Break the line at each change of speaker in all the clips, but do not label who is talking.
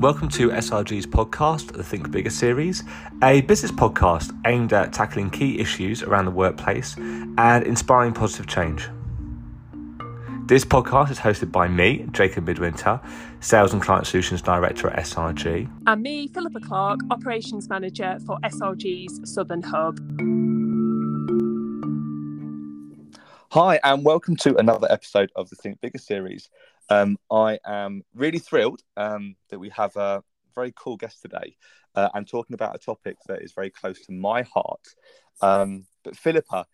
Welcome to SRG's podcast, the Think Bigger series, a business podcast aimed at tackling key issues around the workplace and inspiring positive change. This podcast is hosted by me, Jacob Midwinter, Sales and Client Solutions Director at SRG.
And me, Philippa Clark, Operations Manager for SRG's Southern Hub.
Hi, and welcome to another episode of the Think Bigger series. Um, I am really thrilled um, that we have a very cool guest today uh, and talking about a topic that is very close to my heart. Um, but Philippa,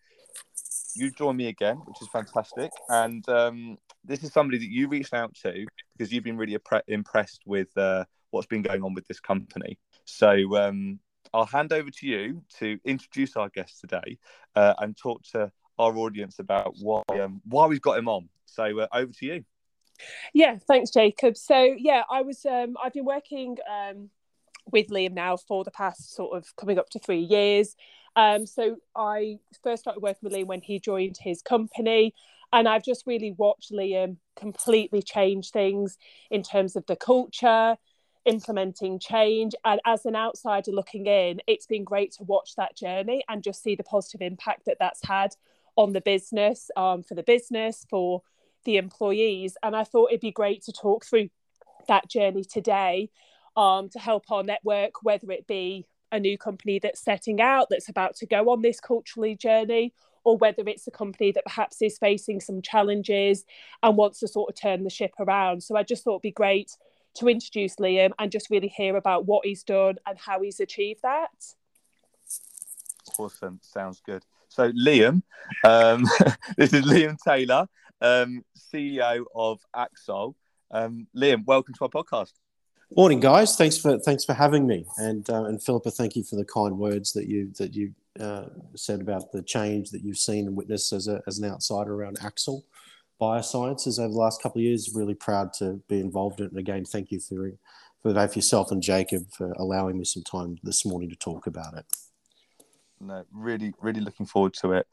you join me again, which is fantastic. And um, this is somebody that you reached out to because you've been really impressed with uh, what's been going on with this company. So um, I'll hand over to you to introduce our guest today uh, and talk to our audience about why um, why we've got him on. So uh, over to you.
Yeah, thanks, Jacob. So yeah, I was um, I've been working um, with Liam now for the past sort of coming up to three years. Um, so I first started working with Liam when he joined his company, and I've just really watched Liam completely change things in terms of the culture, implementing change. And as an outsider looking in, it's been great to watch that journey and just see the positive impact that that's had on the business, um, for the business, for the employees. And I thought it'd be great to talk through that journey today um, to help our network, whether it be a new company that's setting out, that's about to go on this culturally journey, or whether it's a company that perhaps is facing some challenges and wants to sort of turn the ship around. So I just thought it'd be great to introduce Liam and just really hear about what he's done and how he's achieved that.
Awesome. Sounds good. So, Liam, um, this is Liam Taylor, um, CEO of Axol. Um, Liam, welcome to our podcast.
Morning, guys. Thanks for thanks for having me, and uh, and Philippa, thank you for the kind words that you that you uh, said about the change that you've seen and witnessed as a, as an outsider around Axol Biosciences over the last couple of years. Really proud to be involved in it, and again, thank you for for both yourself and Jacob for allowing me some time this morning to talk about it
no, really, really looking forward to it.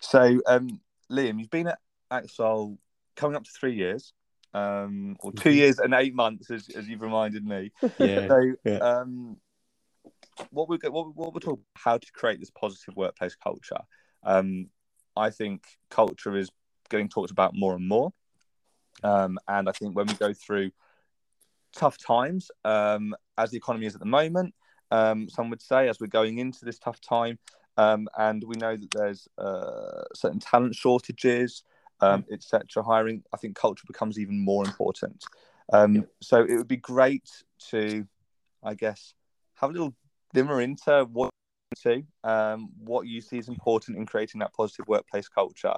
So, um, Liam, you've been at Axol coming up to three years, um, or 2 mm-hmm. years and eight months, as, as you've reminded me.
Yeah.
So,
yeah.
Um, what we're what, what we're talking how to create this positive workplace culture. Um, I think culture is getting talked about more and more, um, and I think when we go through tough times, um, as the economy is at the moment, um, some would say, as we're going into this tough time. Um, and we know that there's uh, certain talent shortages, um, mm. etc. Hiring, I think culture becomes even more important. Um, so it would be great to, I guess, have a little dimmer into what to um, what you see is important in creating that positive workplace culture.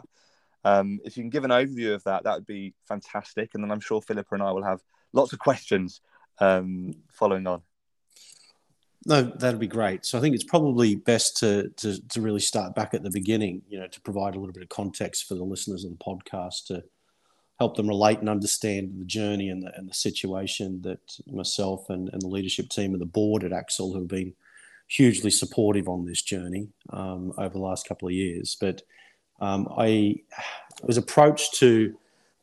Um, if you can give an overview of that, that would be fantastic. And then I'm sure Philippa and I will have lots of questions um, following on.
No, that'd be great. So I think it's probably best to, to, to really start back at the beginning, you know, to provide a little bit of context for the listeners of the podcast to help them relate and understand the journey and the, and the situation that myself and, and the leadership team and the board at Axol have been hugely supportive on this journey um, over the last couple of years. But um, I was approached to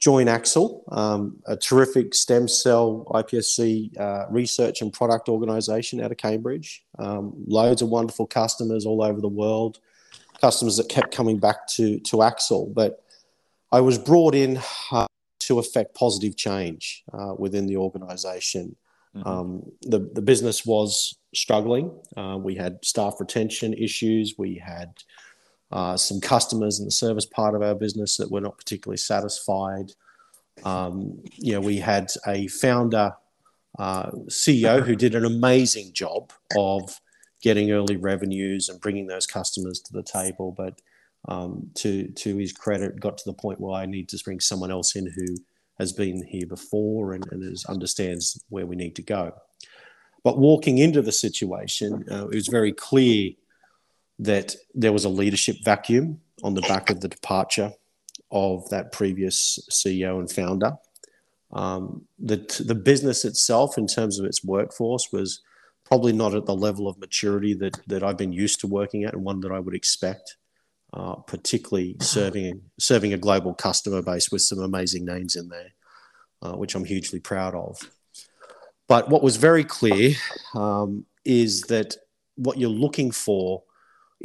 join Axol, um, a terrific stem cell iPSC uh, research and product organisation out of Cambridge. Um, loads of wonderful customers all over the world, customers that kept coming back to to Axol. But I was brought in uh, to affect positive change uh, within the organisation. Mm-hmm. Um, the the business was struggling. Uh, we had staff retention issues. We had uh, some customers in the service part of our business that were not particularly satisfied. Um, you know, we had a founder uh, CEO who did an amazing job of getting early revenues and bringing those customers to the table, but um, to to his credit, got to the point where I need to bring someone else in who has been here before and, and is, understands where we need to go. But walking into the situation, uh, it was very clear that there was a leadership vacuum on the back of the departure of that previous CEO and founder. Um, the, the business itself, in terms of its workforce, was probably not at the level of maturity that, that I've been used to working at and one that I would expect, uh, particularly serving, serving a global customer base with some amazing names in there, uh, which I'm hugely proud of. But what was very clear um, is that what you're looking for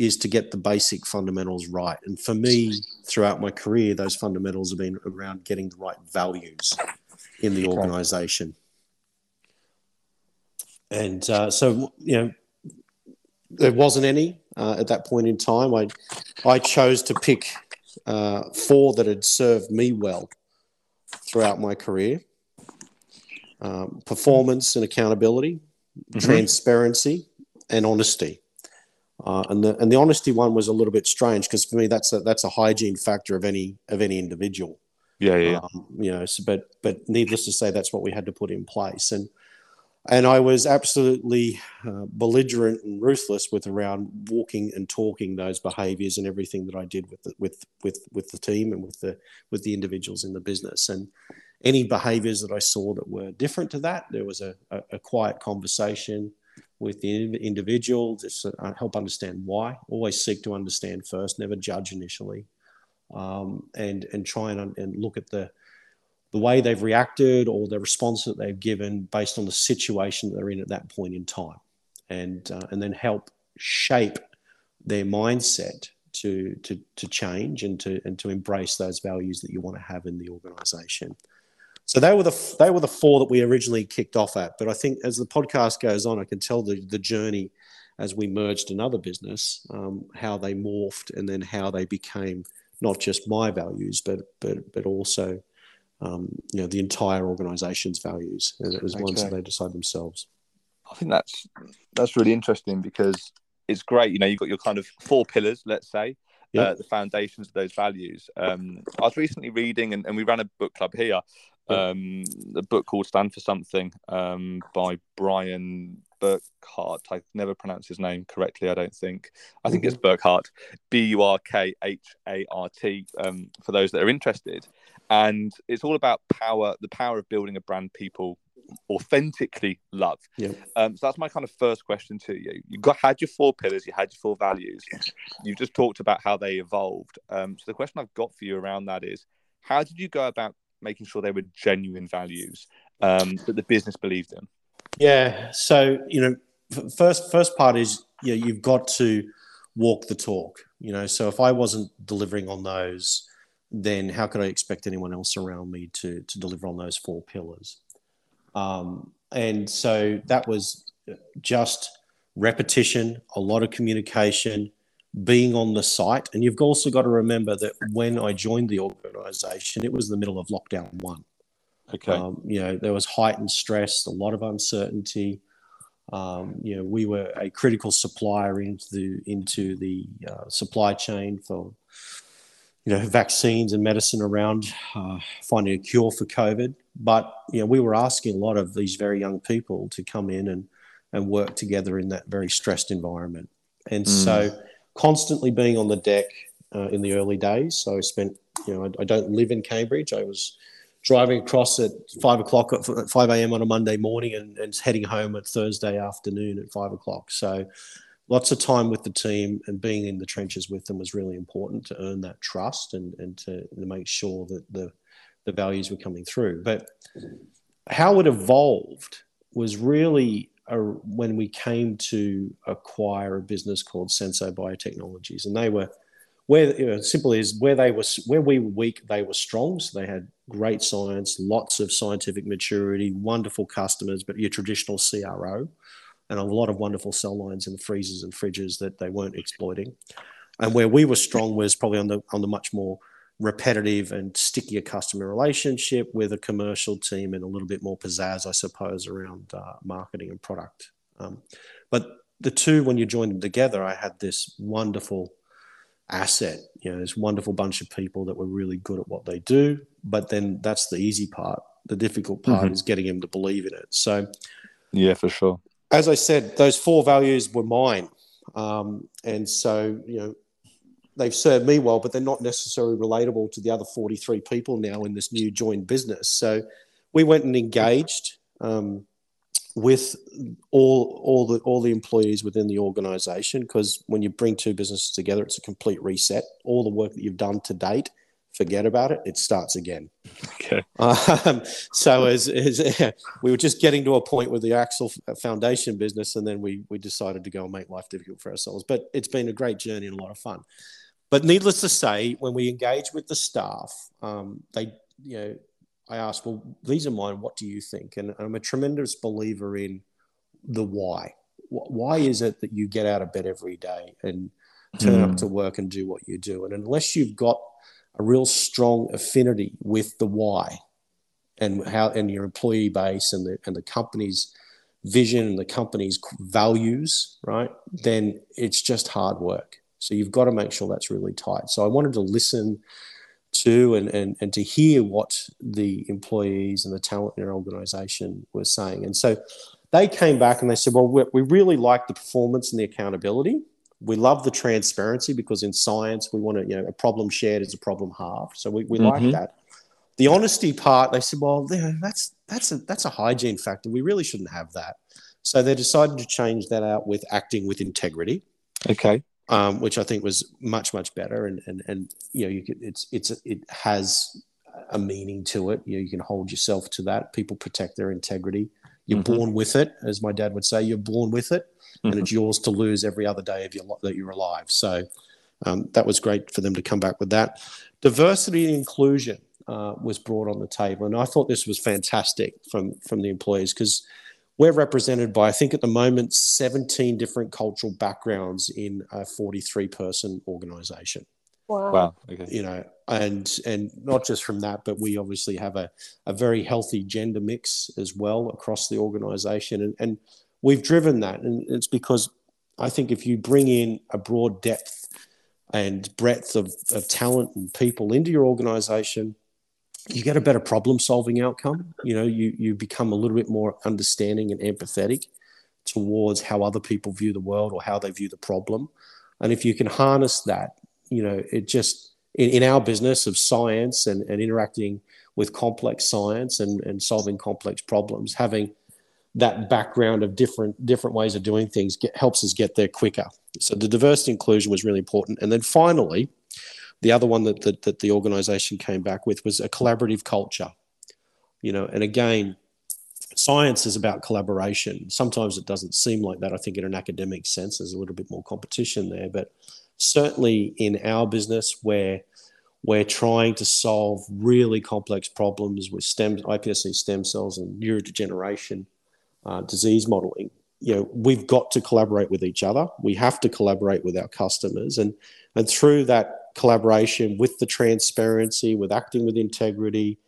is to get the basic fundamentals right. And for me, throughout my career, those fundamentals have been around getting the right values in the organization. And uh, so, you know, there wasn't any uh, at that point in time. I, I chose to pick uh, four that had served me well throughout my career um, performance and accountability, mm-hmm. transparency, and honesty. Uh, and the and the honesty one was a little bit strange because for me that's a that's a hygiene factor of any of any individual.
Yeah, yeah. Um,
you know, so, but but needless to say, that's what we had to put in place, and and I was absolutely uh, belligerent and ruthless with around walking and talking those behaviours and everything that I did with the, with with with the team and with the with the individuals in the business, and any behaviours that I saw that were different to that, there was a, a, a quiet conversation with the individual, just uh, help understand why. Always seek to understand first, never judge initially, um, and and try and, and look at the the way they've reacted or the response that they've given based on the situation that they're in at that point in time, and uh, and then help shape their mindset to to to change and to and to embrace those values that you want to have in the organisation. So they were the they were the four that we originally kicked off at. But I think as the podcast goes on, I can tell the the journey as we merged another business, um, how they morphed, and then how they became not just my values, but but but also um, you know the entire organisation's values, and it was okay. ones that they decide themselves.
I think that's that's really interesting because it's great. You know, you've got your kind of four pillars, let's say, yep. uh, the foundations of those values. Um, I was recently reading, and, and, we ran a book club here, um, a book called Stand for Something um, by Brian Burkhart. I never pronounce his name correctly, I don't think. I think mm-hmm. it's Burkhart, B U R K H A R T, um, for those that are interested. And it's all about power, the power of building a brand people authentically love.
Yeah.
Um, so that's my kind of first question to you. You got had your four pillars, you had your four values. You've just talked about how they evolved. Um, so the question I've got for you around that is, how did you go about making sure they were genuine values um, that the business believed in?
Yeah. So you know, first first part is you know, you've got to walk the talk. You know, so if I wasn't delivering on those, then how could I expect anyone else around me to to deliver on those four pillars? Um, and so that was just repetition, a lot of communication, being on the site. And you've also got to remember that when I joined the organization, it was the middle of lockdown one.
Okay.
Um, you know, there was heightened stress, a lot of uncertainty. Um, you know, we were a critical supplier into the into the uh, supply chain for you know vaccines and medicine around uh, finding a cure for COVID. But you know, we were asking a lot of these very young people to come in and and work together in that very stressed environment. And mm. so constantly being on the deck uh, in the early days. So I spent, you know, I, I, don't live in Cambridge. I was driving across at five o'clock at five a.m. on a Monday morning and, and heading home at Thursday afternoon at five o'clock. So lots of time with the team and being in the trenches with them was really important to earn that trust and, and to, to make sure that the the values were coming through. But how it evolved was really when we came to acquire a business called Censo Biotechnologies, and they were where you know, simple is where they were where we were weak, they were strong. So they had great science, lots of scientific maturity, wonderful customers, but your traditional CRO, and a lot of wonderful cell lines in the freezers and fridges that they weren't exploiting. And where we were strong was probably on the on the much more repetitive and stickier customer relationship with a commercial team and a little bit more pizzazz, I suppose, around uh, marketing and product. Um, but the two, when you join them together, I had this wonderful asset, you know, this wonderful bunch of people that were really good at what they do. But then that's the easy part. The difficult part mm-hmm. is getting them to believe in it. So,
yeah, for sure.
As I said, those four values were mine. Um, and so, you know, they've served me well, but they're not necessarily relatable to the other 43 people now in this new joint business. So we went and engaged um, with all all the all the employees within the organization because when you bring two businesses together, it's a complete reset. All the work that you've done to date forget about it. It starts again.
Okay.
Um, so as, as we were just getting to a point with the Axol Foundation business, and then we we decided to go and make life difficult for ourselves. But it's been a great journey and a lot of fun. But needless to say, when we engage with the staff, um, they you know I asked, well, these are mine. What do you think? And I'm a tremendous believer in the why. Why is it that you get out of bed every day and turn mm. up to work and do what you do? And unless you've got a real strong affinity with the why and how and your employee base and the and the company's vision and the company's values, right? Then it's just hard work. So you've got to make sure that's really tight. So I wanted to listen to and, and, and to hear what the employees and the talent in our organization were saying. And so they came back and they said, well, we really like the performance and the accountability. We love the transparency because in science, we want to, you know, a problem shared is a problem halved. So we, we mm-hmm. like that. The honesty part, they said, well, that's, that's, a, that's a hygiene factor. We really shouldn't have that. So they decided to change that out with acting with integrity.
Okay
um, which I think was much much better. And and and you know, you could, it's it's it has a meaning to it. You know, you can hold yourself to that. People protect their integrity. You're mm-hmm. born with it, as my dad would say. You're born with it, mm-hmm. and it's yours to lose every other day of your that you're alive. So um, that was great for them to come back with that. Diversity and inclusion uh, was brought on the table, and I thought this was fantastic from from the employees because we're represented by, I think at the moment, 17 different cultural backgrounds in a 43 person organization.
Wow.
wow. Okay.
You know, and and not just from that, but we obviously have a, a very healthy gender mix as well across the organization. And, and we've driven that. And it's because I think if you bring in a broad depth and breadth of, of talent and people into your organization, you get a better problem solving outcome. You know, you, you become a little bit more understanding and empathetic towards how other people view the world or how they view the problem. And if you can harness that, you know, it just, in, in our business of science and, and interacting with complex science and, and solving complex problems, having that background of different different ways of doing things get, helps us get there quicker. So the diversity inclusion was really important. And then finally, the other one that, that, that the organization came back with was a collaborative culture. You know, and again, science is about collaboration. Sometimes it doesn't seem like that. I think in an academic sense, there's a little bit more competition there. But certainly in our business, where we're trying to solve really complex problems with stem iPSC stem cells and neurodegeneration uh, disease modeling, you know, we've got to collaborate with each other. We have to collaborate with our customers, and and through that collaboration, with the transparency, with acting with integrity,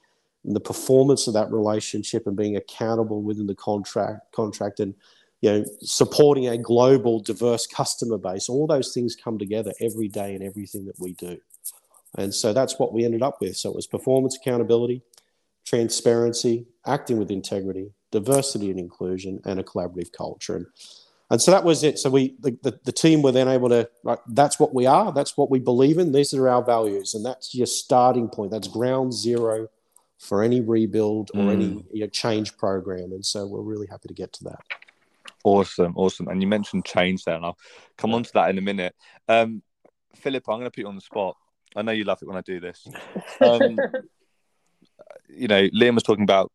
and the performance of that relationship, and being accountable within the contract, contract, and you know, supporting a global, diverse customer base. All those things come together every day in everything that we do, and so that's what we ended up with. So it was performance accountability, transparency, acting with integrity, diversity and inclusion, and a collaborative culture. And and so that was it. So we, the, the, the team were then able to, like, that's what we are. That's what we believe in. These are our values. And that's your starting point. That's ground zero for any rebuild or mm. any you know, change program. And so we're really happy to get to that.
Awesome. Awesome. And you mentioned change there, and I'll come on to that in a minute. Um, Philip, I'm going to put you on the spot. I know you love it when I do this. Um, you know, Liam was talking about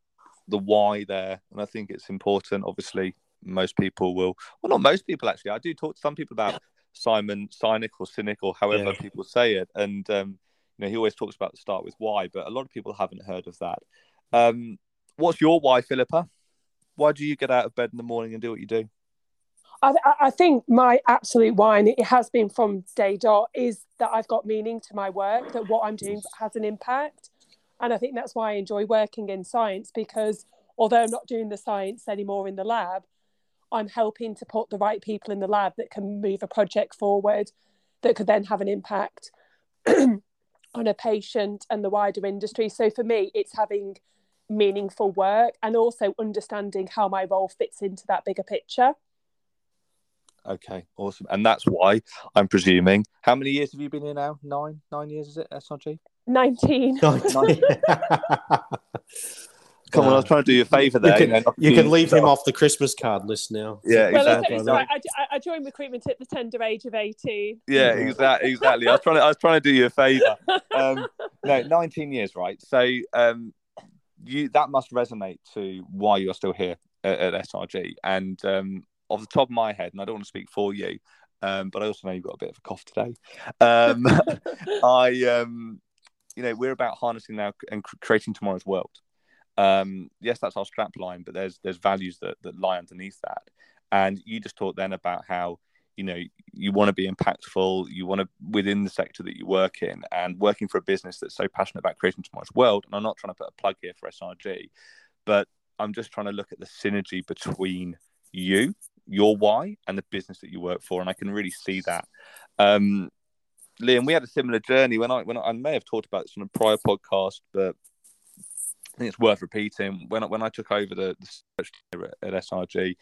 the why there, and I think it's important. Obviously, most people will, well, not most people actually. I do talk to some people about Simon Sinek or cynic or however yeah. people say it, and um, you know he always talks about the start with why, but a lot of people haven't heard of that. Um, what's your why, Philippa? Why do you get out of bed in the morning and do what you do?
I, I, think my absolute why, and it has been from day dot, is that I've got meaning to my work, that what I'm doing has an impact. And I think that's why I enjoy working in science because although I'm not doing the science anymore in the lab, I'm helping to put the right people in the lab that can move a project forward that could then have an impact on a patient and the wider industry. So for me, it's having meaningful work and also understanding how my role fits into that bigger picture.
Okay, awesome. And that's why I'm presuming. How many years have you been here now? Nine, nine years is it, SRG?
19.
19. Come on, I was trying to do you a favour there.
You can, you can leave him off the Christmas card list now.
Yeah,
well, exactly. Right. I, I, joined recruitment at the tender age of eighteen.
Yeah, exactly. Exactly. I was trying to, I was trying to do you a favour. Um, no, 19 years, right? So um, you that must resonate to why you're still here at, at SRG. And um, off the top of my head, and I don't want to speak for you, um, but I also know you've got a bit of a cough today. Um, I, um, you know, we're about harnessing now and creating tomorrow's world. Um, yes, that's our strap line, but there's there's values that that lie underneath that. And you just talked then about how you know you want to be impactful you want to within the sector that you work in and working for a business that's so passionate about creating tomorrow's world and i'm not trying to put a plug here for srg but i'm just trying to look at the synergy between you your why and the business that you work for and i can really see that um liam we had a similar journey when i when i, I may have talked about this on a prior podcast but I think it's worth repeating. When I, when I took over the, the search at, at SRG,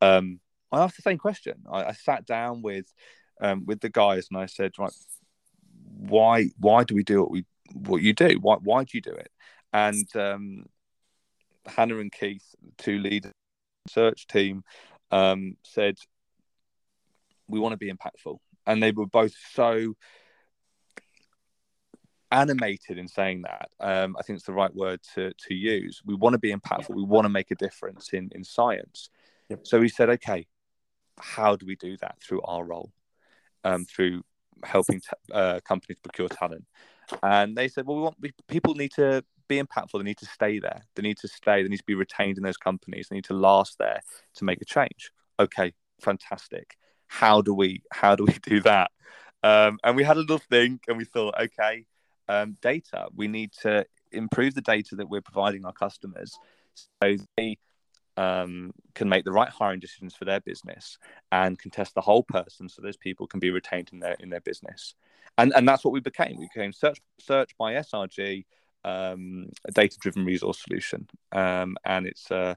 um, I asked the same question. I, I sat down with um, with the guys and I said, right, why why do we do what we what you do? Why why do you do it? And um, Hannah and Keith, two leaders search team, um, said we want to be impactful, and they were both so animated in saying that. Um, I think it's the right word to to use. We want to be impactful. We want to make a difference in in science. Yep. So we said, okay, how do we do that through our role, um, through helping t- uh, companies procure talent? And they said, well, we want we, people need to be impactful. They need to stay there. They need to stay. They need to be retained in those companies. They need to last there to make a change. Okay, fantastic. How do we how do we do that? Um, and we had a little think, and we thought, okay, um, data. We need to improve the data that we're providing our customers, so they um, can make the right hiring decisions for their business and can test the whole person so those people can be retained in their in their business and and that's what we became we became search search by srg um, a data driven resource solution um, and it's uh,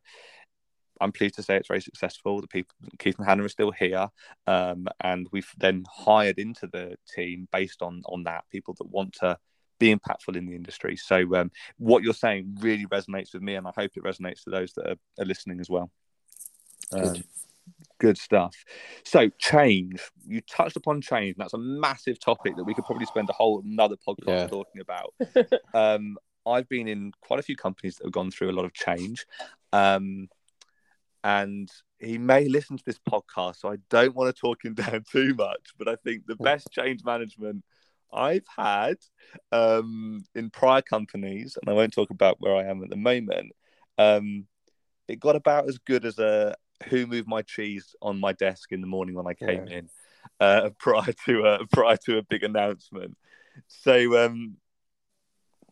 I'm pleased to say it's very successful. The people, Keith and Hannah, are still here, um, and we've then hired into the team based on on that people that want to be impactful in the industry. So um, what you're saying really resonates with me, and I hope it resonates to those that are, are listening as well. Good. Um, good stuff. So change. You touched upon change, and that's a massive topic that we could probably spend a whole another podcast yeah. talking about. um, I've been in quite a few companies that have gone through a lot of change. Um, and he may listen to this podcast, so I don't want to talk him down too much. But I think the best change management I've had um, in prior companies, and I won't talk about where I am at the moment, um, it got about as good as a who moved my cheese on my desk in the morning when I came yeah. in uh, prior to a prior to a big announcement. So, um,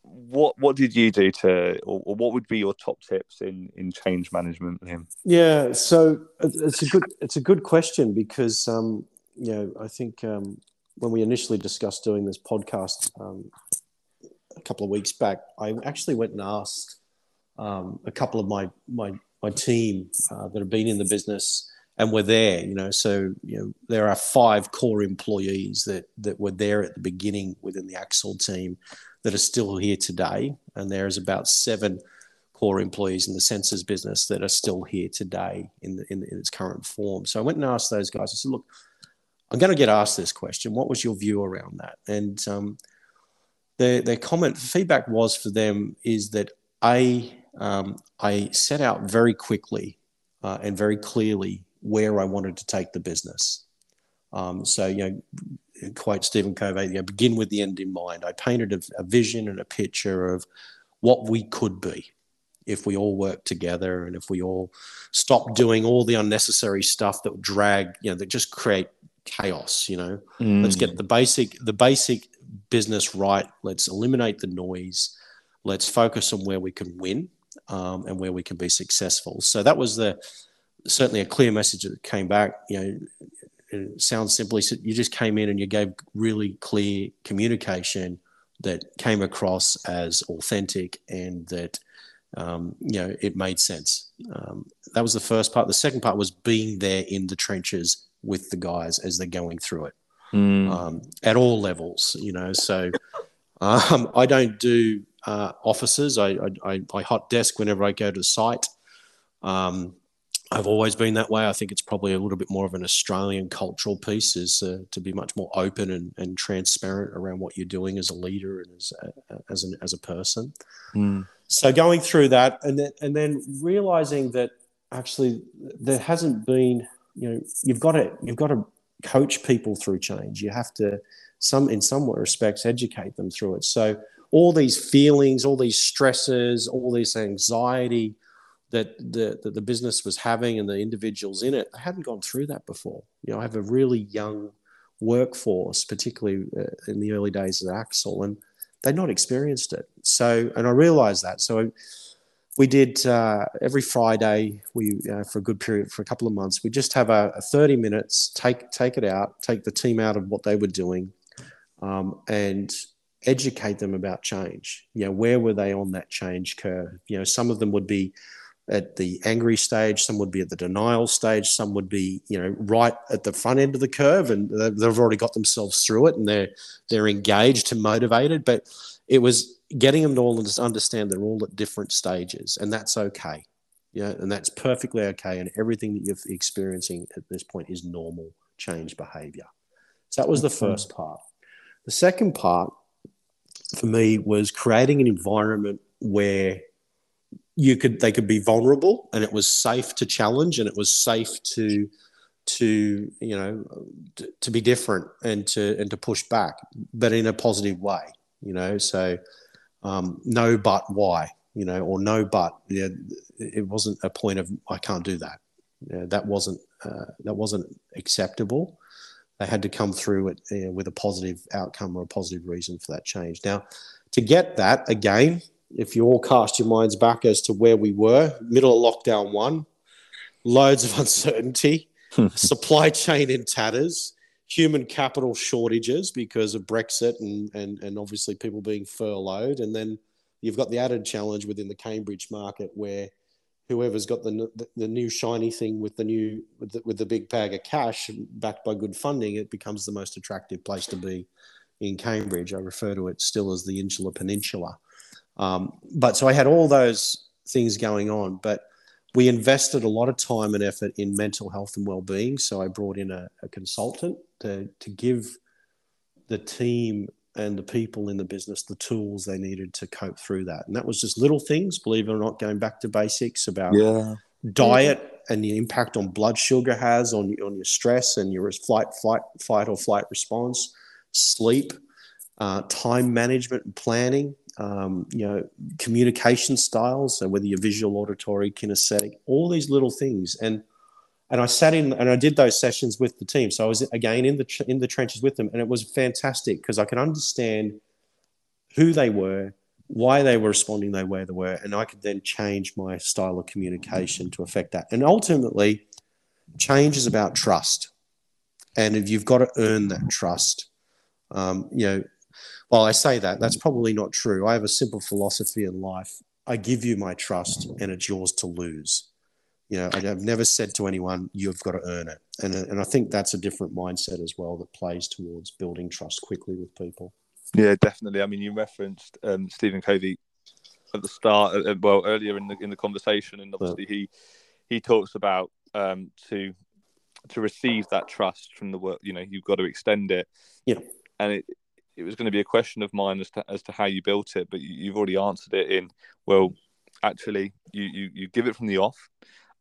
what what did you do to, or, or, what would be your top tips in in change management, Liam?
Yeah, so it's a good it's a good question because um, you know I think um, when we initially discussed doing this podcast um, a couple of weeks back, I actually went and asked um, a couple of my my my team uh, that have been in the business and were there. You know, so you know there are five core employees that that were there at the beginning within the Axol team that are still here today, and there is about seven core employees in the Censo's business that are still here today in the, in, in its current form. So I went and asked those guys. I said, look I'm going to get asked this question. What was your view around that? And um, their, their comment feedback was for them is that I um, I set out very quickly uh, and very clearly where I wanted to take the business. Um, so you know, quote Stephen Covey, you know, begin with the end in mind. I painted a, a vision and a picture of what we could be if we all work together and if we all stop doing all the unnecessary stuff that drag, you know, that just create chaos you know? Mm. let's get the basic the basic business right. Let's eliminate the noise. Let's focus on where we can win um, and where we can be successful. So that was the certainly a clear message that came back you know it sounds simply you just came in and you gave really clear communication that came across as authentic and that um, you know it made sense um, that was the first part the second part was being there in the trenches with the guys as they're going through it mm. um, at all levels. You know, so um, I don't do uh, offices. I, I, I, hot desk whenever I go to the site. Um, I've always been that way. I think it's probably a little bit more of an Australian cultural piece, is uh, to be much more open and, and transparent around what you're doing as a leader and as a, as an, as a person.
Mm.
So going through that, and then and then realizing that actually there hasn't been, you know, you've got to you've got to coach people through change. You have to some in some respects educate them through it. So all these feelings, all these stresses, all this anxiety that the, that the business was having and the individuals in it, they hadn't gone through that before. You know, I have a really young workforce, particularly uh, in the early days of Axol, and they'd not experienced it. So, and I realized that. So, we did uh, every Friday. We uh, for a good period for a couple of months. We just have a, a, thirty minutes. Take take it out. Take the team out of what they were doing, um, and educate them about change. You know, where were they on that change curve? You know, some of them would be at the angry stage, some would be at the denial stage, some would be, you know, right at the front end of the curve, and they've already got themselves through it, and they're they're engaged and motivated. But it was getting them to all understand they're all at different stages, and that's okay. Yeah, and that's perfectly okay. And everything that you're experiencing at this point is normal change behavior. So that was the mm-hmm. first part. The second part for me was creating an environment where you could they could be vulnerable and it was safe to challenge and it was safe to to you know to, to be different and to and to push back but in a positive way you know? So um, no but why you know or no but yeah, it wasn't a point of i can't do that. That wasn't uh, that wasn't acceptable. They had to come through it uh, with a positive outcome or a positive reason for that change. Now to get that again if you all cast your minds back as to where we were, middle of lockdown one, loads of uncertainty, hmm. supply chain in tatters, human capital shortages because of Brexit and, and, and obviously people being furloughed. And then you've got the added challenge within the Cambridge market where whoever's got the, the, the new shiny thing with the new with the, with the big bag of cash backed by good funding, it becomes the most attractive place to be in Cambridge. I refer to it still as the Insular Peninsula. Um, but so I had all those things going on, but we invested a lot of time and effort in mental health and well-being. So I brought in a, a consultant to, to give the team and the people in the business the tools they needed to cope through that. And that was just little things, believe it or not, going back to basics about
yeah.
diet and the impact on blood sugar has on, on your stress and your flight, flight, fight or flight response, sleep, uh, time management and planning, um, you know, communication styles, so whether you're visual, auditory, kinesthetic, all these little things. And and I sat in and I did those sessions with the team. So I was again in the in the trenches with them, and it was fantastic because I could understand who they were, why they were responding the way they were, and I could then change my style of communication to affect that. And ultimately, change is about trust, and if you've got to earn that trust, um, you know, well, I say that. That's probably not true. I have a simple philosophy in life. I give you my trust and it's yours to lose. You know, I've never said to anyone, you've got to earn it. And, and I think that's a different mindset as well that plays towards building trust quickly with people.
Yeah, definitely. I mean, you referenced um, Stephen Covey at the start, uh, well, earlier in the in the conversation, and obviously he he talks about um, to to receive that trust from the work. You know, you've got to extend it.
Yeah,
and it it was going to be a question of mine as to as to how you built it, but you, have already answered it in well. Actually, you you, you give it from the off.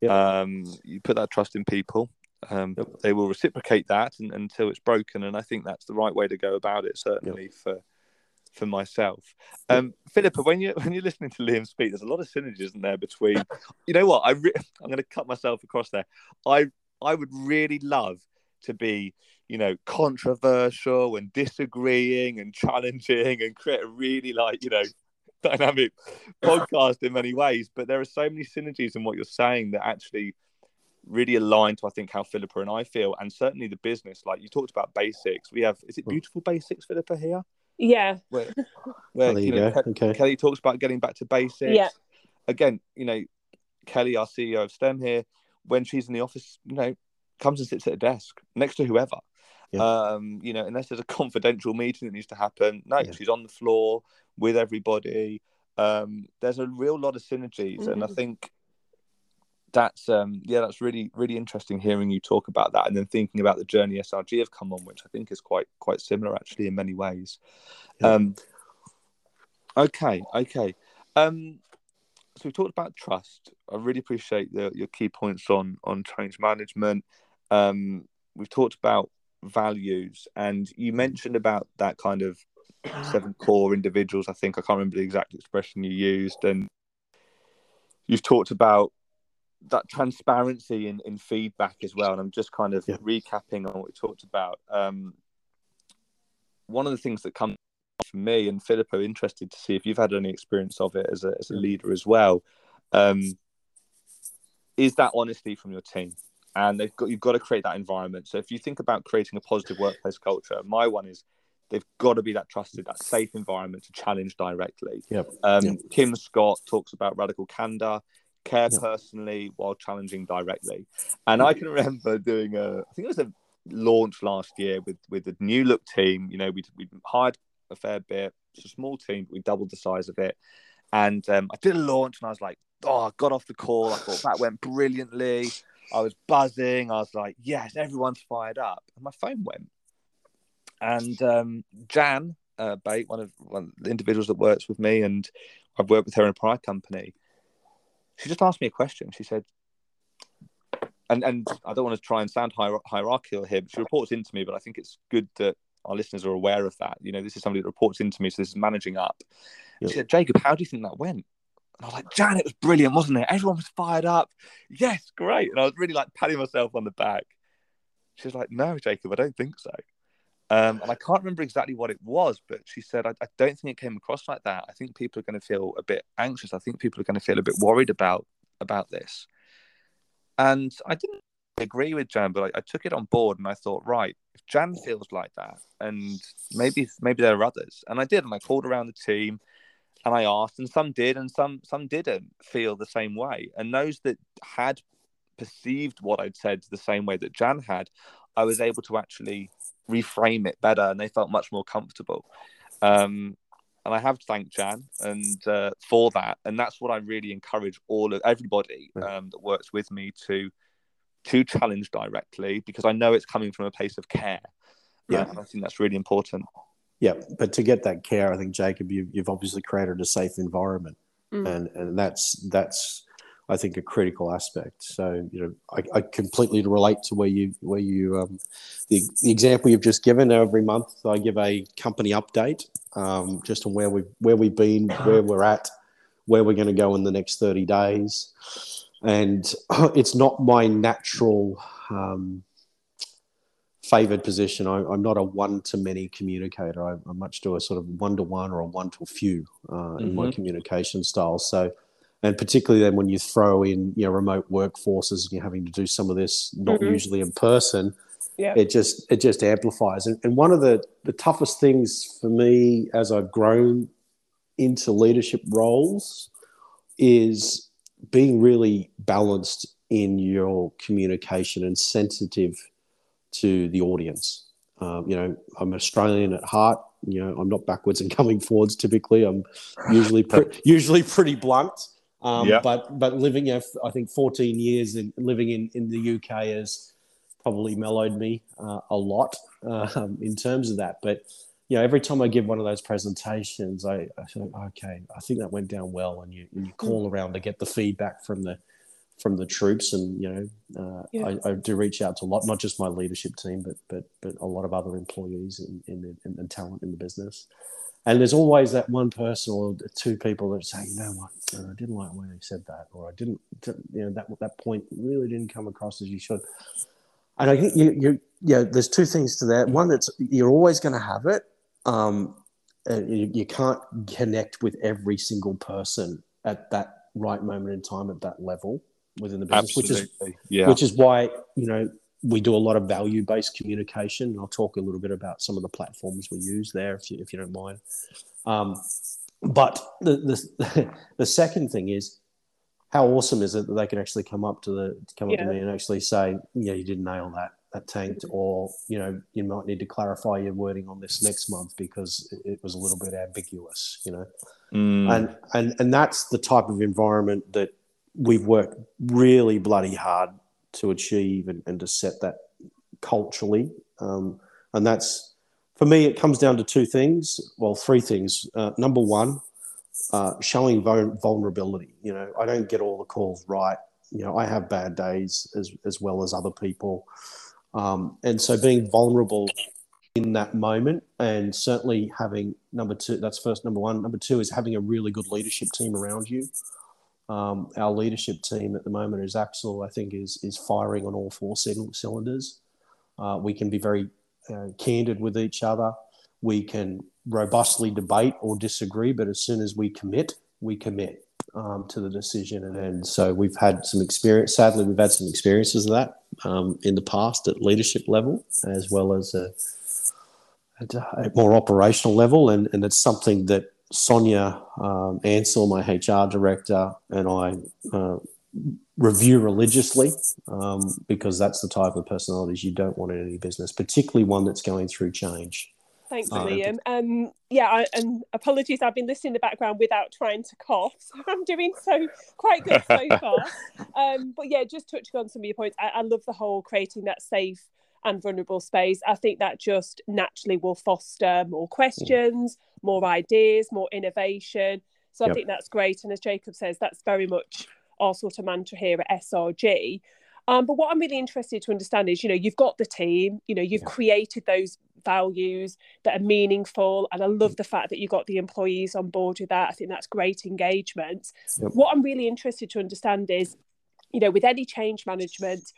Yep. Um, you put that trust in people. Um, yep. They will reciprocate that and, until it's broken, and I think that's the right way to go about it. Certainly yep. for for myself. Um, Philippa, when you when you're listening to Liam speak, there's a lot of synergies isn't there between. You know what? I re- I'm going to cut myself across there. I I would really love to be you know, controversial and disagreeing and challenging and create a really like, you know, dynamic podcast in many ways. But there are so many synergies in what you're saying that actually really align to I think how Philippa and I feel, and certainly the business. Like you talked about basics. We have is it hmm. beautiful basics, Philippa here?
Yeah.
Where, where you, you know, Ke- okay. Kelly talks about getting back to basics.
Yeah.
Again, you know, Kelly, our CEO of STEM here, when she's in the office, you know, comes and sits at a desk next to whoever. Yeah. Um, you know, unless there's a confidential meeting that needs to happen. No, yeah. she's on the floor with everybody. Um, there's a real lot of synergies, mm-hmm. and I mm-hmm. think that's um yeah that's really really interesting hearing you talk about that and then thinking about the journey srg have come on which i think is quite quite similar actually in many ways yeah. um okay okay um so we talked about trust i really appreciate the, your key points on on change management um we've talked about values and you mentioned about that kind of seven core individuals i think i can't remember the exact expression you used and you've talked about that transparency in, in feedback as well. And I'm just kind of yeah. recapping on what we talked about. Um, one of the things that comes for me and Philippa, interested to see if you've had any experience of it as a, as a leader as well, um, is that honesty from your team. And they've got you've got to create that environment. So if you think about creating a positive workplace culture, my one is they've got to be that trusted, that safe environment to challenge directly.
Yep.
Um,
yep.
Kim Scott talks about radical candor care yeah. personally while challenging directly. And I can remember doing a, I think it was a launch last year with with the new look team. You know, we we hired a fair bit. It's a small team, but we doubled the size of it. And um, I did a launch, and I was like, oh, I got off the call. I thought that went brilliantly. I was buzzing. I was like, yes, everyone's fired up. And my phone went. And um, Jan uh, Bate, one of, one of the individuals that works with me, and I've worked with her in a prior company she just asked me a question. She said, and and I don't want to try and sound hier- hierarchical here, but she reports into me. But I think it's good that our listeners are aware of that. You know, this is somebody that reports into me, so this is managing up. She said, Jacob, how do you think that went? And I was like, Jan, it was brilliant, wasn't it? Everyone was fired up. Yes, great. And I was really like patting myself on the back. She was like, No, Jacob, I don't think so. Um, and I can't remember exactly what it was, but she said, I, I, don't think it came across like that. I think people are going to feel a bit anxious. I think people are going to feel a bit worried about about this. And I didn't agree with Jan, but I, I took it on board and I thought, right, if Jan feels like that, and maybe maybe there are others, and I did, and I called around the team and I asked, and some did, and some some didn't feel the same way. And those that had perceived what I'd said the same way that Jan had, I was able to actually reframe it better, and they felt much more comfortable. Um, and I have to thank Jan and uh, for that, and that's what I really encourage all of everybody um, that works with me to to challenge directly because I know it's coming from a place of care. Yeah, uh, I think that's really important.
Yeah, but to get that care, I think Jacob, you, you've obviously created a safe environment, mm. and and that's that's I think a critical aspect. So you know, I, I completely relate to where you where you um, the, the example you've just given. Every month, I give a company update um, just on where we where we've been, where we're at, where we're going to go in the next thirty days, and it's not my natural. Um, favored position. I, am not a one to many communicator. I, I much do a sort of one to one or a one to few uh, mm-hmm. in my mm-hmm. communication style. So and particularly then when you throw in you know remote workforces and you're having to do some of this not mm-hmm. usually in person yeah. it just it just amplifies and, and one of the the toughest things for me as i've grown into leadership roles is being really balanced in your communication and sensitive to the audience. Um, you know i'm australian at heart. You know i'm not backwards and coming forwards typically. I'm usually pre- usually pretty blunt. Um, yeah. But but living, I think, 14 years in living in, in the UK has probably mellowed me uh, a lot um, in terms of that. But you know, every time I give one of those presentations, I, I think, okay, I think that went down well, and you and you call around to get the feedback from the from the troops, and you know, uh, yeah. I, I, do reach out to a lot, not just my leadership team, but but but a lot of other employees and in, in, in, talent in the business. And there's always that one person or two people that say, you know what, I didn't like the way they said that, or I didn't, you know, that that point really didn't come across as you should. And I think you, you, yeah, there's two things to that. One, that's you're always going to have it. Um, you, you can't connect with every single person at that right moment in time at that level within the business, Absolutely. which is yeah. which is why you know we do a lot of value based communication. I'll talk a little bit about some of the platforms we use there, if you, if you don't mind. Um, but the, the, the second thing is, how awesome is it that they can actually come up to the come up to me and actually say, yeah, you didn't nail that that tanked, or you know, you might need to clarify your wording on this next month because it, it was a little bit ambiguous, you know, mm. and and and that's the type of environment that we've worked really bloody hard to achieve and, and to set that culturally. Um, and that's, for me, it comes down to two things. Well, three things. Uh, number one, uh, showing vulnerability. You know, I don't get all the calls right. You know, I have bad days as, as well as other people. Um, and so being vulnerable in that moment and certainly having number two, that's first number one. Number two is having a really good leadership team around you. Um, our leadership team at the moment is Axol, I think, is, is firing on all four cylinders. Uh, we can be very uh, candid with each other. We can robustly debate or disagree, but as soon as we commit, we commit um, to the decision. And, and, so we've had some experience. Sadly, we've had some experiences of that um, in the past at leadership level, as well as a, a more operational level. And, and it's something that Sonia um, Ansell, my HR director, and I uh, review religiously um, because that's the type of personalities you don't want in any business, particularly one that's going through change.
Thanks, uh, Liam. Um, yeah, I, and apologies, I've been listening in the background without trying to cough. So I'm doing so quite good so far. um, but yeah, just touching on some of your points, I, I love the whole creating that safe and vulnerable space. I think that just naturally will foster more questions, more ideas, more innovation. So I think that's great. And as Jacob says, that's very much our sort of mantra here at SRG. Um, but what I'm really interested to understand is, you know, you've got the team, you know, you've yeah. created those values that are meaningful. And I love the fact that you got the employees on board with that. I think that's great engagement. Yep. What I'm really interested to understand is, you know, with any change management,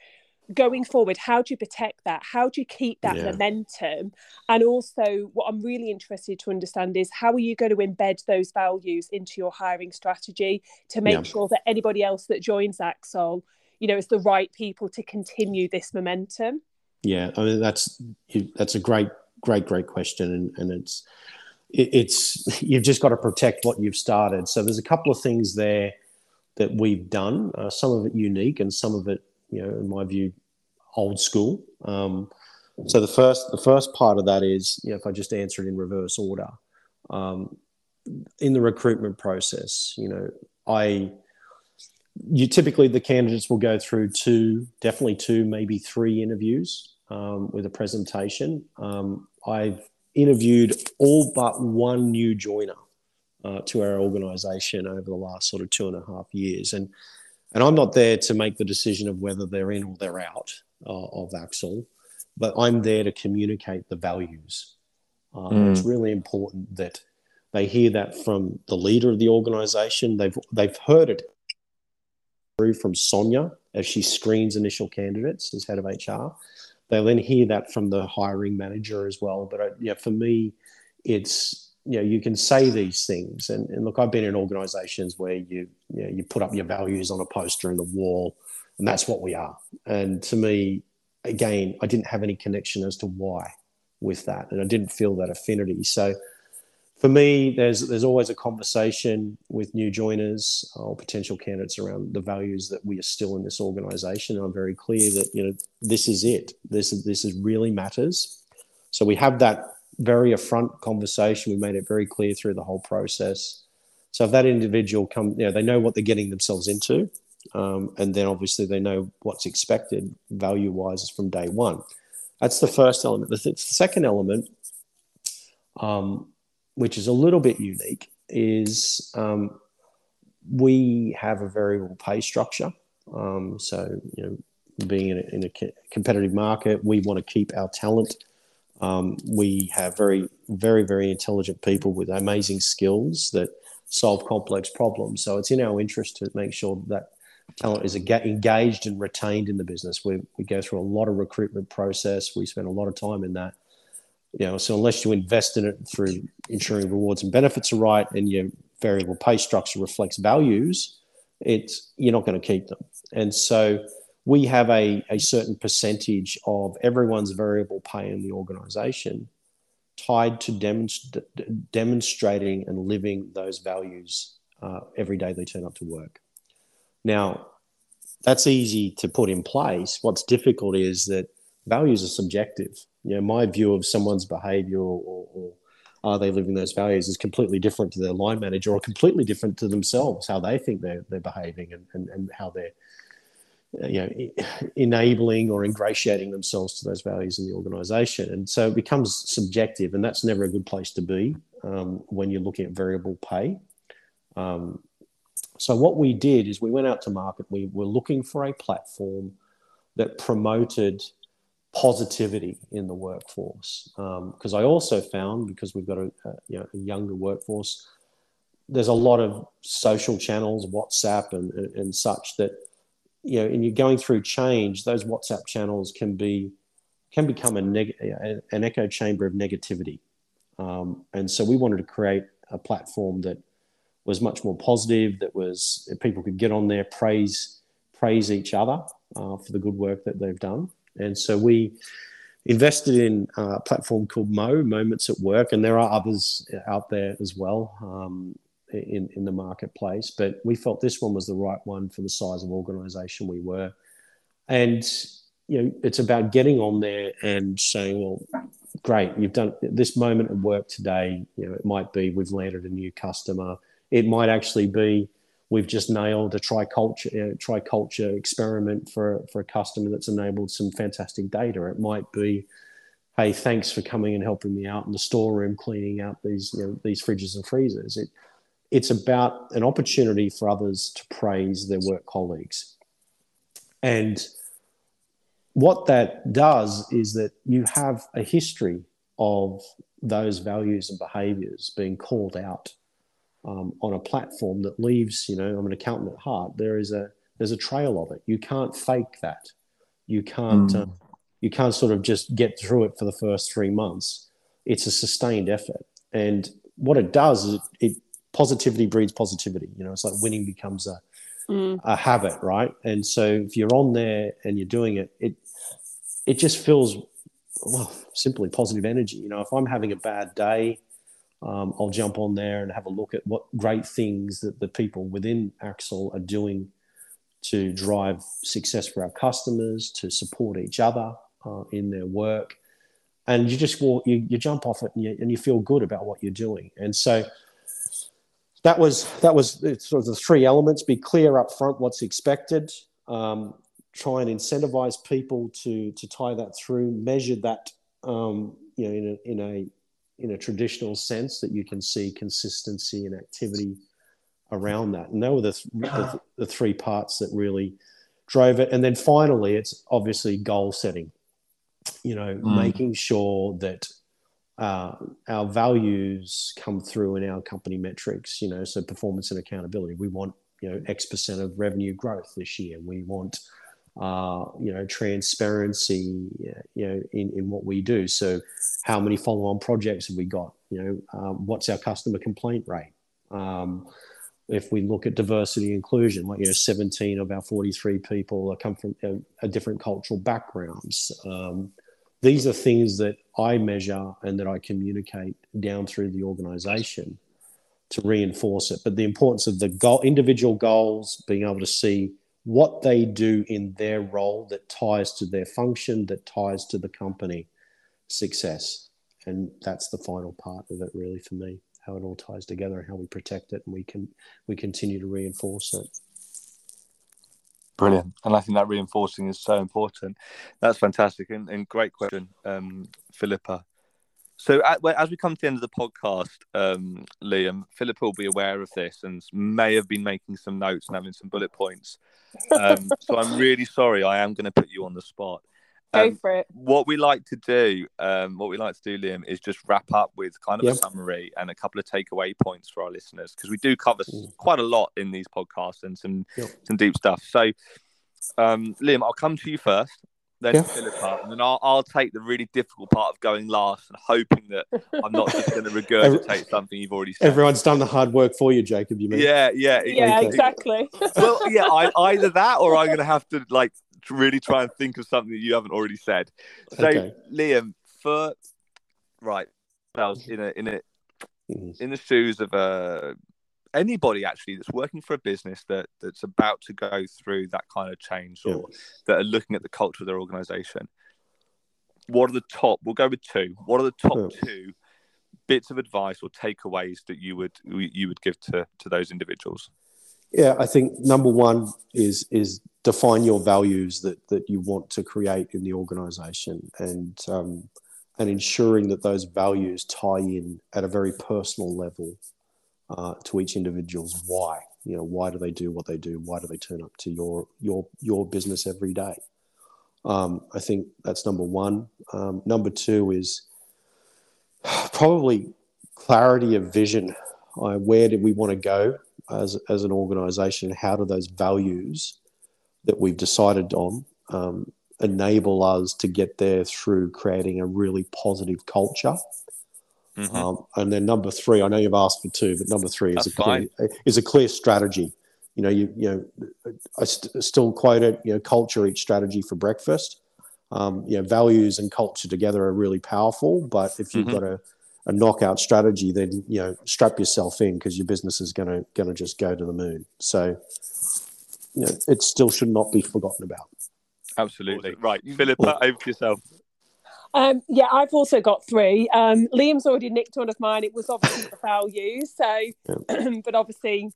going forward how do you protect that how do you keep that yeah. momentum and also what i'm really interested to understand is how are you going to embed those values into your hiring strategy to make yeah. sure that anybody else that joins Axol you know is the right people to continue this momentum
yeah i mean that's that's a great great great question and, and it's it's you've just got to protect what you've started so there's a couple of things there that we've done uh, some of it unique and some of it you know, in my view, old school. Um, so the first the first part of that is, you know, if I just answer it in reverse order, um, in the recruitment process, you know, I you typically the candidates will go through two, definitely two, maybe three interviews um, with a presentation. Um, I've interviewed all but one new joiner uh, to our organisation over the last sort of two and a half years, and and I'm not there to make the decision of whether they're in or they're out uh, of Axol, but I'm there to communicate the values. Uh, mm. It's really important that they hear that from the leader of the organization. They've, they've heard it through from Sonia as she screens initial candidates as head of HR. They'll then hear that from the hiring manager as well. But uh, yeah, for me, it's you know you can say these things. And, and look i've been in organizations where you you, know, you put up your values on a poster in the wall and that's what we are. And to me again i didn't have any connection as to why with that and i didn't feel that affinity. So for me there's there's always a conversation with new joiners or potential candidates around the values that we are still in this organization. I'm very clear that you know this is it. This is this is really matters. So we have that very upfront conversation. We made it very clear through the whole process. So if that individual come, you know, they know what they're getting themselves into, um, and then obviously they know what's expected value wise from day one. That's the first element. The, th- the second element, um, which is a little bit unique, is um, we have a variable pay structure. Um, so you know, being in a, in a competitive market, we want to keep our talent um, we have very, very, very intelligent people with amazing skills that solve complex problems. So it's in our interest to make sure that talent is engaged and retained in the business. We, we go through a lot of recruitment process. We spend a lot of time in that. You know, so unless you invest in it through ensuring rewards and benefits are right, and your variable pay structure reflects values, it's you're not going to keep them. And so we have a, a certain percentage of everyone's variable pay in the organization tied to demonst- demonstrating and living those values uh, every day they turn up to work. Now, that's easy to put in place. What's difficult is that values are subjective. You know, my view of someone's behavior or, or, are they living those values is completely different to their line manager or completely different to themselves, how they think they're, they're behaving and, and, and how they're you know, enabling or ingratiating themselves to those values in the organization. And so it becomes subjective, and that's never a good place to be um, when you're looking at variable pay. Um, so what we did is we went out to market. We were looking for a platform that promoted positivity in the workforce. Because um, I also found, because we've got a, a, you know, a younger workforce, there's a lot of social channels, WhatsApp and, and, and such that you know, and you're going through change, those WhatsApp channels can be can become a neg- an echo chamber of negativity. Um, and so we wanted to create a platform that was much more positive, that was people could get on there, praise praise each other uh, for the good work that they've done. And so we invested in a platform called Mo, Moments at Work, and there are others out there as well. Um, in, in the marketplace. But we felt this one was the right one for the size of organization we were. And, you know, it's about getting on there and saying, well, great, you've done this moment of work today. You know, it might be we've landed a new customer. It might actually be we've just nailed a triculture, you know, triculture experiment for, for a customer that's enabled some fantastic data. It might be, hey, thanks for coming and helping me out in the storeroom cleaning out these you know, these fridges and freezers. It, it's about an opportunity for others to praise their work colleagues. And what that does is that you have a history of those values and behaviors being called out um, on a platform that leaves, you know, I'm an accountant at heart. There is a there's a trail of it. You can't fake that. You can't mm. uh, you can't sort of just get through it for the first three months. It's a sustained effort, and what it does is it, it positivity breeds positivity. You know, it's like winning becomes a mm. a habit, right? And so if you're on there and you're doing it, it it just feels well simply positive energy. You know, if I'm having a bad day, um, I'll jump on there and have a look at what great things that the people within Axol are doing to drive success for our customers, to support each other uh, in their work. And you just walk, you, you jump off it and you, and you feel good about what you're doing. And so that was that was sort of the three elements: be clear up front what's expected, um, try and incentivize people to to tie that through, measure that um, you know in a in a in a traditional sense that you can see consistency and activity around that. And those were the, the, the three parts that really drove it. And then finally, it's obviously goal setting. You know, mm. making sure that uh, our values come through in our company metrics. You know, so performance and accountability. We want you know X percent of revenue growth this year. We want uh, you know transparency. You know, in in what we do. So, how many follow-on projects have we got? You know, um, what's our customer complaint rate? Um, if we look at diversity inclusion, like you know, 17 of our 43 people come from a different cultural backgrounds. Um, these are things that I measure and that I communicate down through the organization to reinforce it. But the importance of the goal, individual goals, being able to see what they do in their role that ties to their function, that ties to the company success. And that's the final part of it, really, for me, how it all ties together and how we protect it and we can we continue to reinforce it.
Brilliant, and I think that reinforcing is so important. That's fantastic and, and great question, um, Philippa. So as we come to the end of the podcast, um, Liam, Philippa will be aware of this and may have been making some notes and having some bullet points. Um, so I'm really sorry. I am going to put you on the spot.
Go um, for it.
What we like to do, um, what we like to do, Liam, is just wrap up with kind of yep. a summary and a couple of takeaway points for our listeners because we do cover mm. quite a lot in these podcasts and some yep. some deep stuff. So, um, Liam, I'll come to you first, then yeah. Philippa, and then I'll, I'll take the really difficult part of going last and hoping that I'm not just going to regurgitate something you've already said.
Everyone's done the hard work for you, Jacob. You mean?
Yeah, yeah,
yeah, exactly.
well, yeah, I, either that or I'm going to have to like really try and think of something that you haven't already said. So, okay. Liam, for right, in a in a mm-hmm. in the shoes of a uh, anybody actually that's working for a business that that's about to go through that kind of change or yeah. that are looking at the culture of their organization what are the top we'll go with two what are the top yeah. two bits of advice or takeaways that you would you would give to to those individuals?
Yeah, I think number one is is define your values that that you want to create in the organization and um, and ensuring that those values tie in at a very personal level uh, to each individual's why. You know why do they do what they do? Why do they turn up to your your your business every day? Um, i think that's number one. Um, number two is probably clarity of vision. Uh, where do we want to go as, as an organization how do those values that we've decided on um, enable us to get there through creating a really positive culture. Mm-hmm. Um, and then number three, I know you've asked for two, but number three is a clear, is a clear strategy. You know, you you know, I st- still quote it. You know, culture eats strategy for breakfast. Um, you know, values and culture together are really powerful. But if you've mm-hmm. got a, a knockout strategy, then you know, strap yourself in because your business is going to going to just go to the moon. So, you know, it still should not be forgotten about.
Absolutely. Right. Philippa, over to yourself.
Um, yeah, I've also got three. Um, Liam's already nicked one of mine. It was obviously the values. So, but obviously,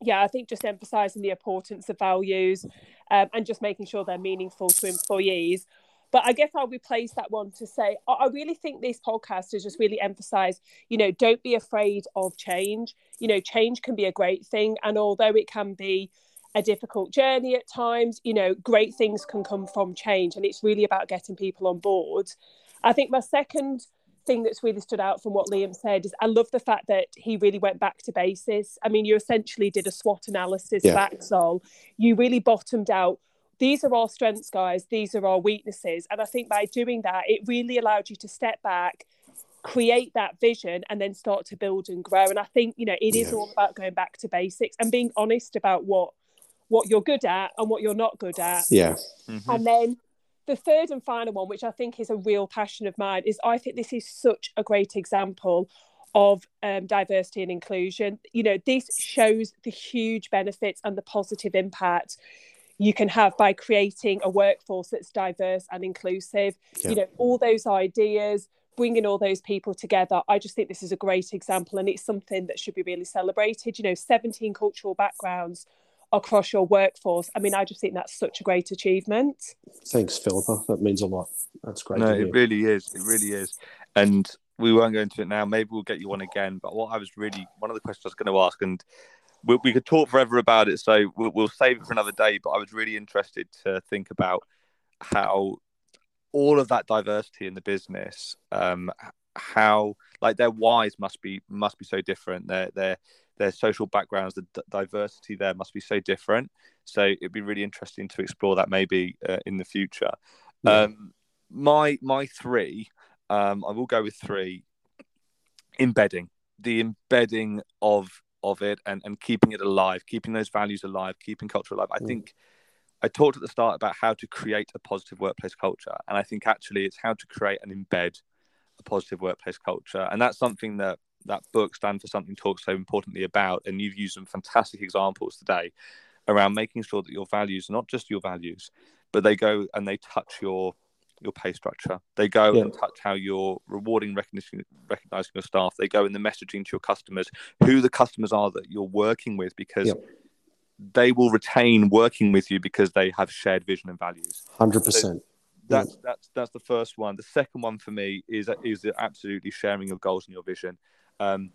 yeah, I think just emphasising the importance of values um, and just making sure they're meaningful to employees. But I guess I'll replace that one to say I really think this podcast has just really emphasised, you know, don't be afraid of change. You know, change can be a great thing, and although it can be a difficult journey at times. You know, great things can come from change, and it's really about getting people on board. I think my second thing that's really stood out from what Liam said is I love the fact that he really went back to basis. I mean, you essentially did a SWOT analysis yeah. back, Sol. You really bottomed out. These are our strengths, guys. These are our weaknesses. And I think by doing that, it really allowed you to step back, create that vision, and then start to build and grow. And I think, you know, it is yeah. all about going back to basics and being honest about what what you're good at and what you're not good at.
Yeah.
Mm-hmm. And then the third and final one, which I think is a real passion of mine, is I think this is such a great example of um, diversity and inclusion. You know, this shows the huge benefits and the positive impact you can have by creating a workforce that's diverse and inclusive. Yeah. You know, all those ideas, bringing all those people together. I just think this is a great example and it's something that should be really celebrated. You know, 17 cultural backgrounds across your workforce. I mean, I just think that's such a great achievement.
Thanks, Philippa. That means a lot. That's great.
No, it really is. It really is. And we won't go into it now. Maybe we'll get you on again. But what I was really one of the questions I was going to ask, and we, we could talk forever about it, so we'll, we'll save it for another day. But I was really interested to think about how all of that diversity in the business, um, how like their whys must be must be so different. Their their their social backgrounds, the d- diversity there must be so different. So it'd be really interesting to explore that maybe uh, in the future. Yeah. Um, my my three, um, I will go with three. Embedding the embedding of of it and and keeping it alive, keeping those values alive, keeping culture alive. I mm. think I talked at the start about how to create a positive workplace culture, and I think actually it's how to create and embed a positive workplace culture, and that's something that that book stand for something talks so importantly about and you've used some fantastic examples today around making sure that your values are not just your values but they go and they touch your your pay structure they go yeah. and touch how you're rewarding recognition recognizing your staff they go in the messaging to your customers who the customers are that you're working with because yeah. they will retain working with you because they have shared vision and values
100%
that's yeah. that's that's the first one the second one for me is is absolutely sharing your goals and your vision um,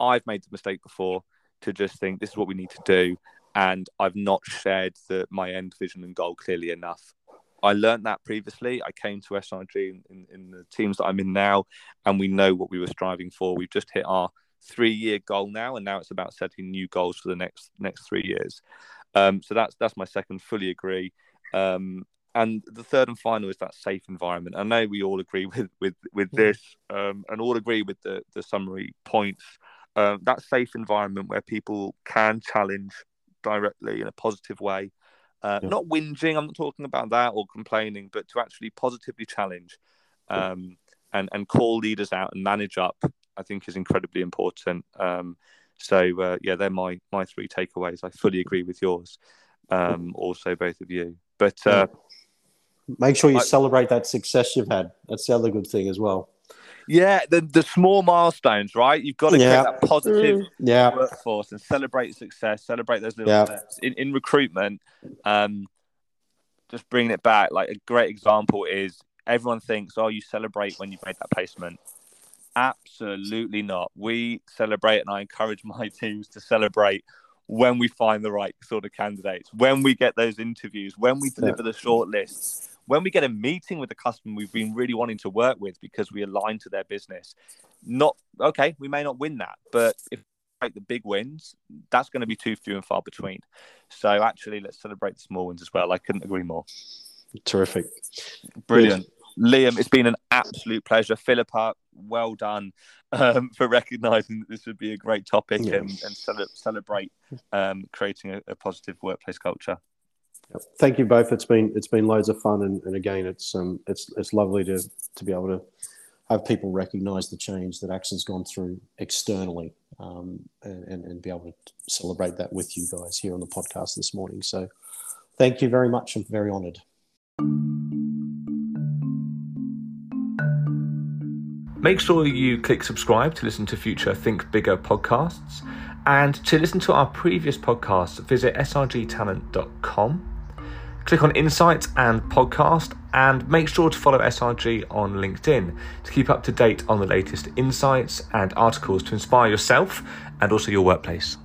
I've made the mistake before to just think this is what we need to do, and I've not shared the, my end vision and goal clearly enough. I learned that previously. I came to SRG in, in, in the teams that I'm in now, and we know what we were striving for. We've just hit our three-year goal now, and now it's about setting new goals for the next next three years. Um, so that's that's my second. Fully agree. Um, and the third and final is that safe environment. I know we all agree with with with this, um, and all agree with the the summary points. Um, that safe environment where people can challenge directly in a positive way, uh, yeah. not whinging. I'm not talking about that or complaining, but to actually positively challenge um, and and call leaders out and manage up. I think is incredibly important. Um, so uh, yeah, they're my my three takeaways. I fully agree with yours. Um, also, both of you. But uh,
Make sure you I, celebrate that success you've had. That's the other good thing as well.
Yeah, the the small milestones, right? You've got to
Yeah.
get that positive
Mm.
Yeah,
workforce and celebrate success, celebrate those little
Yeah.
steps. In, in recruitment, um, just bringing it back, like a great example is everyone thinks, oh, you celebrate when you've made that placement. Absolutely not. We celebrate, and I encourage my teams to celebrate when we find the right sort of candidates, when we get those interviews, when we deliver the short lists, when we get a meeting with the customer we've been really wanting to work with because we align to their business. Not okay, we may not win that, but if we make the big wins, that's going to be too few and far between. So actually, let's celebrate the small wins as well. I couldn't agree more.
terrific.
Brilliant. Liam, it's been an absolute pleasure. Philippa, well done um, for recognising that this would be a great topic
Yeah.
and, and cele- celebrate um, creating a, a positive workplace culture.
Thank you both. It's been it's been loads of fun, and, and again, it's um it's it's lovely to to be able to have people recognise the change that Axol's gone through externally, um, and, and and be able to celebrate that with you guys here on the podcast this morning. So, thank you very much. I'm very honoured.
Make sure you click subscribe to listen to future Think Bigger podcasts. And to listen to our previous podcasts, visit srgtalent.com. Click on Insights and Podcast, and make sure to follow SRG on LinkedIn to keep up to date on the latest insights and articles to inspire yourself and also your workplace.